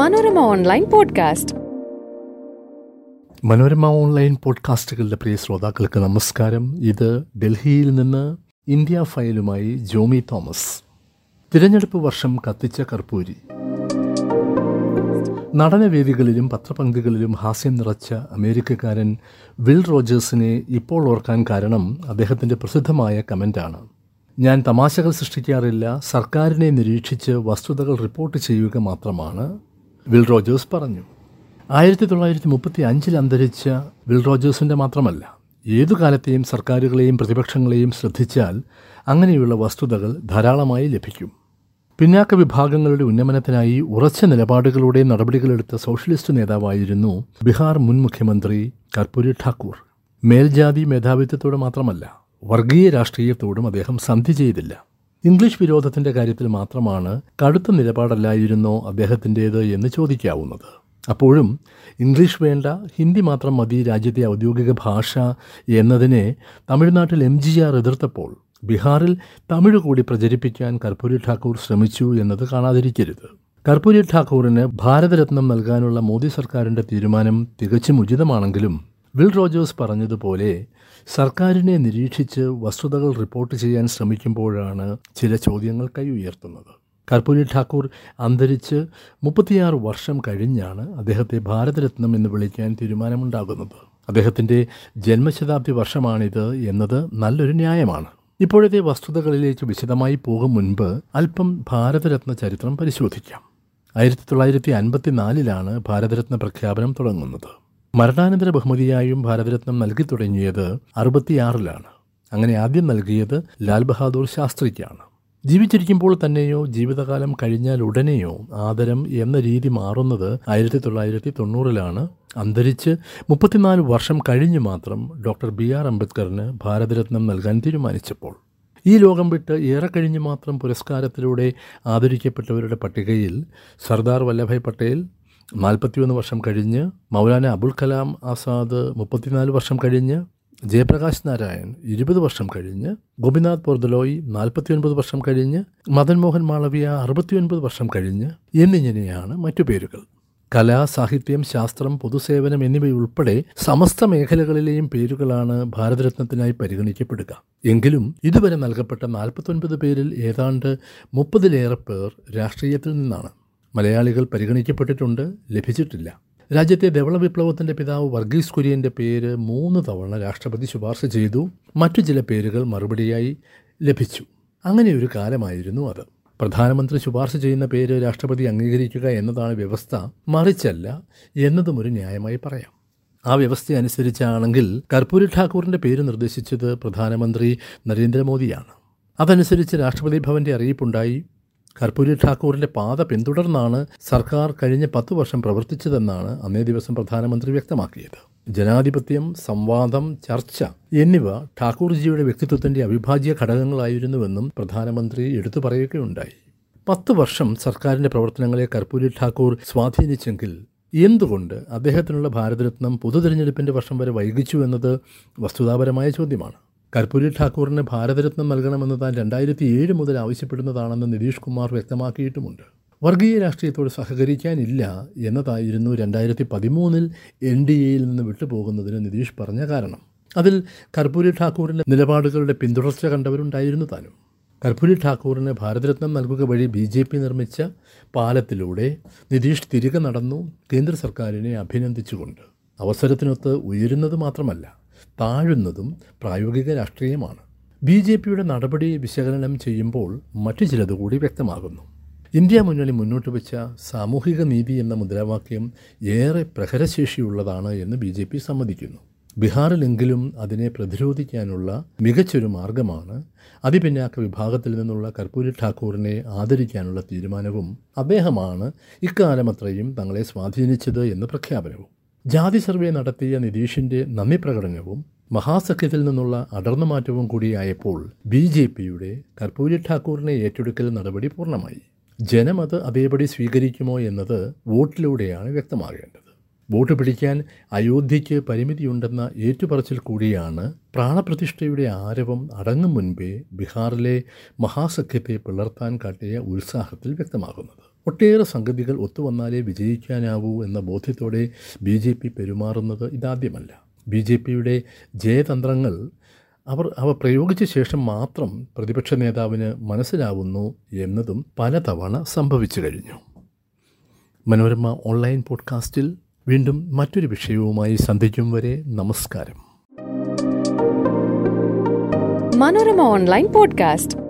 Manorama online podcast. Manorama online പോഡ്കാസ്റ്റുകളുടെ പ്രിയ ശ്രോതാക്കൾക്ക് നമസ്കാരം. ഇത് ഡൽഹിയിൽ നിന്ന് ഇന്ത്യ ഫയലുമായി ജോമി തോമസ്. തിരഞ്ഞെടുപ്പ് വർഷം കത്തിച്ച കർപ്പൂരി. നടനവേദികളിലും പത്രപങ്കുകളിലും ഹാസ്യം നിറച്ച അമേരിക്കക്കാരൻ വിൽ റോജേഴ്സിനെ ഇപ്പോൾ ഓർക്കാൻ കാരണം അദ്ദേഹത്തിന്റെ പ്രസിദ്ധമായ കമന്റാണ് ഞാൻ തമാശകൾ സൃഷ്ടിക്കാറില്ല സർക്കാരിനെ നിരീക്ഷിച്ച് വസ്തുതകൾ റിപ്പോർട്ട് ചെയ്യുക മാത്രമാണ്. വിൽ റോജേഴ്സ് പറഞ്ഞു. ആയിരത്തി തൊള്ളായിരത്തി മുപ്പത്തി അഞ്ചിൽ അന്തരിച്ച വിൽ റോജേഴ്സിന്റെ മാത്രമല്ല ഏതു കാലത്തെയും സർക്കാരുകളെയും പ്രതിപക്ഷങ്ങളെയും ശ്രദ്ധിച്ചാൽ അങ്ങനെയുള്ള വസ്തുതകൾ ധാരാളമായി ലഭിക്കും. പിന്നാക്ക വിഭാഗങ്ങളുടെ ഉന്നമനത്തിനായി ഉറച്ച നിലപാടുകളുടെ നടപടികളെടുത്ത സോഷ്യലിസ്റ്റ് നേതാവായിരുന്നു ബീഹാർ മുൻ മുഖ്യമന്ത്രി കർപ്പൂരി ഠാക്കൂർ. മേൽജാതി മേധാവിത്വത്തോട് മാത്രമല്ല വർഗീയ രാഷ്ട്രീയത്തോടും അദ്ദേഹം സന്ധി ചെയ്തില്ല. ഇംഗ്ലീഷ് വിരോധത്തിന്റെ കാര്യത്തിൽ മാത്രമാണ് കടുത്ത നിലപാടല്ലായിരുന്നോ അദ്ദേഹത്തിന്റേത് എന്ന് ചോദിക്കാവുന്നത്. അപ്പോഴും ഇംഗ്ലീഷ് വേണ്ട ഹിന്ദി മാത്രം മതി രാജ്യത്തെ ഔദ്യോഗിക ഭാഷ എന്നതിനെ തമിഴ്നാട്ടിൽ എം ജി ആർ എതിർത്തപ്പോൾ ബീഹാറിൽ തമിഴ് കൂടി പ്രചരിപ്പിക്കാൻ കർപ്പൂരി ഠാക്കൂർ ശ്രമിച്ചു എന്നത് കാണാതിരിക്കരുത്. കർപ്പൂരി ഠാക്കൂറിന് ഭാരതരത്നം നൽകാനുള്ള മോദി സർക്കാരിന്റെ തീരുമാനം തികച്ചും ഉചിതമാണെങ്കിലും വിൽ റോജേഴ്സ് പറഞ്ഞതുപോലെ സർക്കാരിനെ നിരീക്ഷിച്ച് വസ്തുതകൾ റിപ്പോർട്ട് ചെയ്യാൻ ശ്രമിക്കുമ്പോഴാണ് ചില ചോദ്യങ്ങൾ കൈ ഉയർത്തുന്നത്. കർപ്പൂരി ഠാക്കൂർ അന്തരിച്ച് മുപ്പത്തിയാറ് വർഷം കഴിഞ്ഞാണ് അദ്ദേഹത്തെ ഭാരതരത്നം എന്ന് വിളിക്കാൻ തീരുമാനമുണ്ടാകുന്നത്. അദ്ദേഹത്തിന്റെ ജന്മശതാബ്ദി വർഷമാണിത് എന്നത് നല്ലൊരു ന്യായമാണ്. ഇപ്പോഴത്തെ വസ്തുതകളിലേക്ക് വിശദമായി പോകും മുൻപ് അല്പം ഭാരതരത്ന ചരിത്രം പരിശോധിക്കാം. ആയിരത്തി തൊള്ളായിരത്തി അൻപത്തിനാലിലാണ് ഭാരതരത്ന പ്രഖ്യാപനം തുടങ്ങുന്നത്. മരണാനന്തര ബഹുമതിയായും ഭാരതരത്നം നൽകി തുടങ്ങിയത് അറുപത്തിയാറിലാണ്. അങ്ങനെ ആദ്യം നൽകിയത് ലാൽ ബഹാദൂർ ശാസ്ത്രിക്കാണ്. ജീവിച്ചിരിക്കുമ്പോൾ തന്നെയോ ജീവിതകാലം കഴിഞ്ഞാൽ ഉടനെയോ ആദരം എന്ന രീതി മാറുന്നത് ആയിരത്തി തൊള്ളായിരത്തി തൊണ്ണൂറിലാണ് അന്തരിച്ച് മുപ്പത്തിനാല് വർഷം കഴിഞ്ഞ് മാത്രം ഡോക്ടർ ബി ആർ അംബേദ്കറിന് ഭാരതരത്നം നൽകാൻ തീരുമാനിച്ചപ്പോൾ. ഈ ലോകം വിട്ട് ഏറെ കഴിഞ്ഞ് മാത്രം പുരസ്കാരത്തിലൂടെ ആദരിക്കപ്പെട്ടവരുടെ പട്ടികയിൽ സർദാർ വല്ലഭായ് പട്ടേൽ നാൽപ്പത്തിയൊന്ന് വർഷം കഴിഞ്ഞ് മൗലാന അബുൽ കലാം ആസാദ് മുപ്പത്തിനാല് വർഷം കഴിഞ്ഞ് ജയപ്രകാശ് നാരായൺ ഇരുപത് വർഷം കഴിഞ്ഞ് ഗോപിനാഥ് ബോർദലോയ് നാൽപ്പത്തിയൊൻപത് വർഷം കഴിഞ്ഞ് മദൻ മോഹൻ മാളവിയ അറുപത്തിയൊൻപത് വർഷം കഴിഞ്ഞ് എന്നിങ്ങനെയാണ് മറ്റു പേരുകൾ. കല സാഹിത്യം ശാസ്ത്രം പൊതുസേവനം എന്നിവയുൾപ്പെടെ സമസ്ത മേഖലകളിലെയും പേരുകളാണ് ഭാരതരത്നത്തിനായി പരിഗണിക്കപ്പെടുക. എങ്കിലും ഇതുവരെ നൽകപ്പെട്ട നാൽപ്പത്തൊൻപത് പേരിൽ ഏതാണ്ട് മുപ്പതിലേറെ പേർ രാഷ്ട്രീയത്തിൽ നിന്നാണ്. മലയാളികൾ പരിഗണിക്കപ്പെട്ടിട്ടുണ്ട് ലഭിച്ചിട്ടില്ല. രാജ്യത്തെ ധവള വിപ്ലവത്തിന്റെ പിതാവ് വർഗീസ് കുര്യന്റെ പേര് മൂന്ന് തവണ രാഷ്ട്രപതി ശുപാർശ ചെയ്തു. മറ്റു ചില പേരുകൾ മറുപടിയായി ലഭിച്ചു. അങ്ങനെ ഒരു കാലമായിരുന്നു അത്. പ്രധാനമന്ത്രി ശുപാർശ ചെയ്യുന്ന പേര് രാഷ്ട്രപതി അംഗീകരിക്കുക എന്നതാണ് വ്യവസ്ഥ മറിച്ചല്ല എന്നതും ഒരു ന്യായമായി പറയാം. ആ വ്യവസ്ഥ അനുസരിച്ചാണെങ്കിൽ കർപ്പൂരി ഠാക്കൂറിന്റെ പേര് നിർദ്ദേശിച്ചത് പ്രധാനമന്ത്രി നരേന്ദ്രമോദിയാണ്. അതനുസരിച്ച് രാഷ്ട്രപതി ഭവന്റെ അറിയിപ്പുണ്ടായി. കർപ്പൂരി ഠാക്കൂറിന്റെ പാത പിന്തുടർന്നാണ് സർക്കാർ കഴിഞ്ഞ പത്തു വർഷം പ്രവർത്തിച്ചതെന്നാണ് അന്നേ ദിവസം പ്രധാനമന്ത്രി വ്യക്തമാക്കിയത്. ജനാധിപത്യം സംവാദം ചർച്ച എന്നിവ ഠാക്കൂർജിയുടെ വ്യക്തിത്വത്തിന്റെ അവിഭാജ്യ ഘടകങ്ങളായിരുന്നുവെന്നും പ്രധാനമന്ത്രി എടുത്തു പറയുകയുണ്ടായി. പത്ത് വർഷം സർക്കാരിന്റെ പ്രവർത്തനങ്ങളെ കർപ്പൂരി ഠാക്കൂർ സ്വാധീനിച്ചെങ്കിൽ എന്തുകൊണ്ട് അദ്ദേഹത്തിനുള്ള ഭാരതരത്നം പൊതുതെരഞ്ഞെടുപ്പിന്റെ വർഷം വരെ വൈകിച്ചു എന്നത് വസ്തുതാപരമായ ചോദ്യമാണ്? കർപ്പൂരി ഠാക്കൂറിന് ഭാരതരത്നം നൽകണമെന്ന് താൻ രണ്ടായിരത്തി ഏഴ് മുതൽ ആവശ്യപ്പെടുന്നതാണെന്ന് നിതീഷ് കുമാർ വ്യക്തമാക്കിയിട്ടുമുണ്ട്. വർഗീയ രാഷ്ട്രീയത്തോട് സഹകരിക്കാനില്ല എന്നതായിരുന്നു രണ്ടായിരത്തി പതിമൂന്നിൽ എൻ ഡി എയിൽ നിന്ന് വിട്ടുപോകുന്നതിന് നിതീഷ് പറഞ്ഞ കാരണം. അതിൽ കർപ്പൂരി ഠാക്കൂറിന്റെ നിലപാടുകളുടെ പിന്തുടർച്ച കണ്ടവരുണ്ടായിരുന്നു താനും. കർപ്പൂരി ഠാക്കൂറിന് ഭാരതരത്നം നൽകുക വഴി ബി ജെ പി നിർമ്മിച്ച പാലത്തിലൂടെ നിതീഷ് തിരികെ നടന്നു കേന്ദ്ര സർക്കാരിനെ അഭിനന്ദിച്ചുകൊണ്ട്. അവസരത്തിനൊത്ത് ഉയരുന്നത് മാത്രമല്ല താഴുന്നതും പ്രായോഗിക രാഷ്ട്രീയമാണ്. ബി ജെ പിയുടെ നടപടി വിശകലനം ചെയ്യുമ്പോൾ മറ്റു ചിലത് കൂടി വ്യക്തമാകുന്നു. ഇന്ത്യ മുന്നണി മുന്നോട്ട് വെച്ച സാമൂഹിക നീതി എന്ന മുദ്രാവാക്യം ഏറെ പ്രഹരശേഷിയുള്ളതാണ് എന്ന് ബി ജെ പി സമ്മതിക്കുന്നു. ബീഹാറിലെങ്കിലും അതിനെ പ്രതിരോധിക്കാനുള്ള മികച്ചൊരു മാർഗമാണ് അതിപിന്നാക്ക വിഭാഗത്തിൽ നിന്നുള്ള കർപ്പൂരി ഠാക്കൂറിനെ ആദരിക്കാനുള്ള തീരുമാനവും അദ്ദേഹമാണ് ഇക്കാലമത്രയും തങ്ങളെ സ്വാധീനിച്ചത് എന്ന് പ്രഖ്യാപനവും. ജാതി സർവേ നടത്തിയ നിതീഷിന്റെ നന്ദി പ്രകടനവും മഹാസഖ്യത്തിൽ നിന്നുള്ള അടർന്ന മാറ്റവും കൂടിയായപ്പോൾ ബി ജെ പിയുടെ കർപ്പൂരി ഠാക്കൂറിനെ ഏറ്റെടുക്കൽ നടപടി പൂർണമായി. ജനം അത് അതേപടി സ്വീകരിക്കുമോ എന്നത് വോട്ടിലൂടെയാണ് വ്യക്തമാകേണ്ടത്. വോട്ട് പിടിക്കാൻ അയോധ്യയ്ക്ക് പരിമിതിയുണ്ടെന്ന ഏറ്റുപറച്ചിൽ കൂടിയാണ് പ്രാണപ്രതിഷ്ഠയുടെ ആരവം അടങ്ങും മുൻപേ ബീഹാറിലെ മഹാസഖ്യത്തെ പിളർത്താൻ കാട്ടിയ ഉത്സാഹത്തിൽ വ്യക്തമാകുന്നത്. ഒട്ടേറെ സംഗതികൾ ഒത്തുവന്നാലേ വിജയിക്കാനാവൂ എന്ന ബോധ്യത്തോടെ ബി ജെ പി പെരുമാറുന്നത് ഇതാദ്യമല്ല. ബി ജെ പിയുടെ ജയതന്ത്രങ്ങൾ അവർ അവ പ്രയോഗിച്ച ശേഷം മാത്രം പ്രതിപക്ഷ നേതാവിന് മനസ്സിലാവുന്നു എന്നതും പലതവണ സംഭവിച്ചു കഴിഞ്ഞു. മനോരമ ഓൺലൈൻ പോഡ്കാസ്റ്റിൽ വീണ്ടും മറ്റൊരു വിഷയവുമായി സന്ധിക്കും വരെ നമസ്കാരം. Manorama online podcast.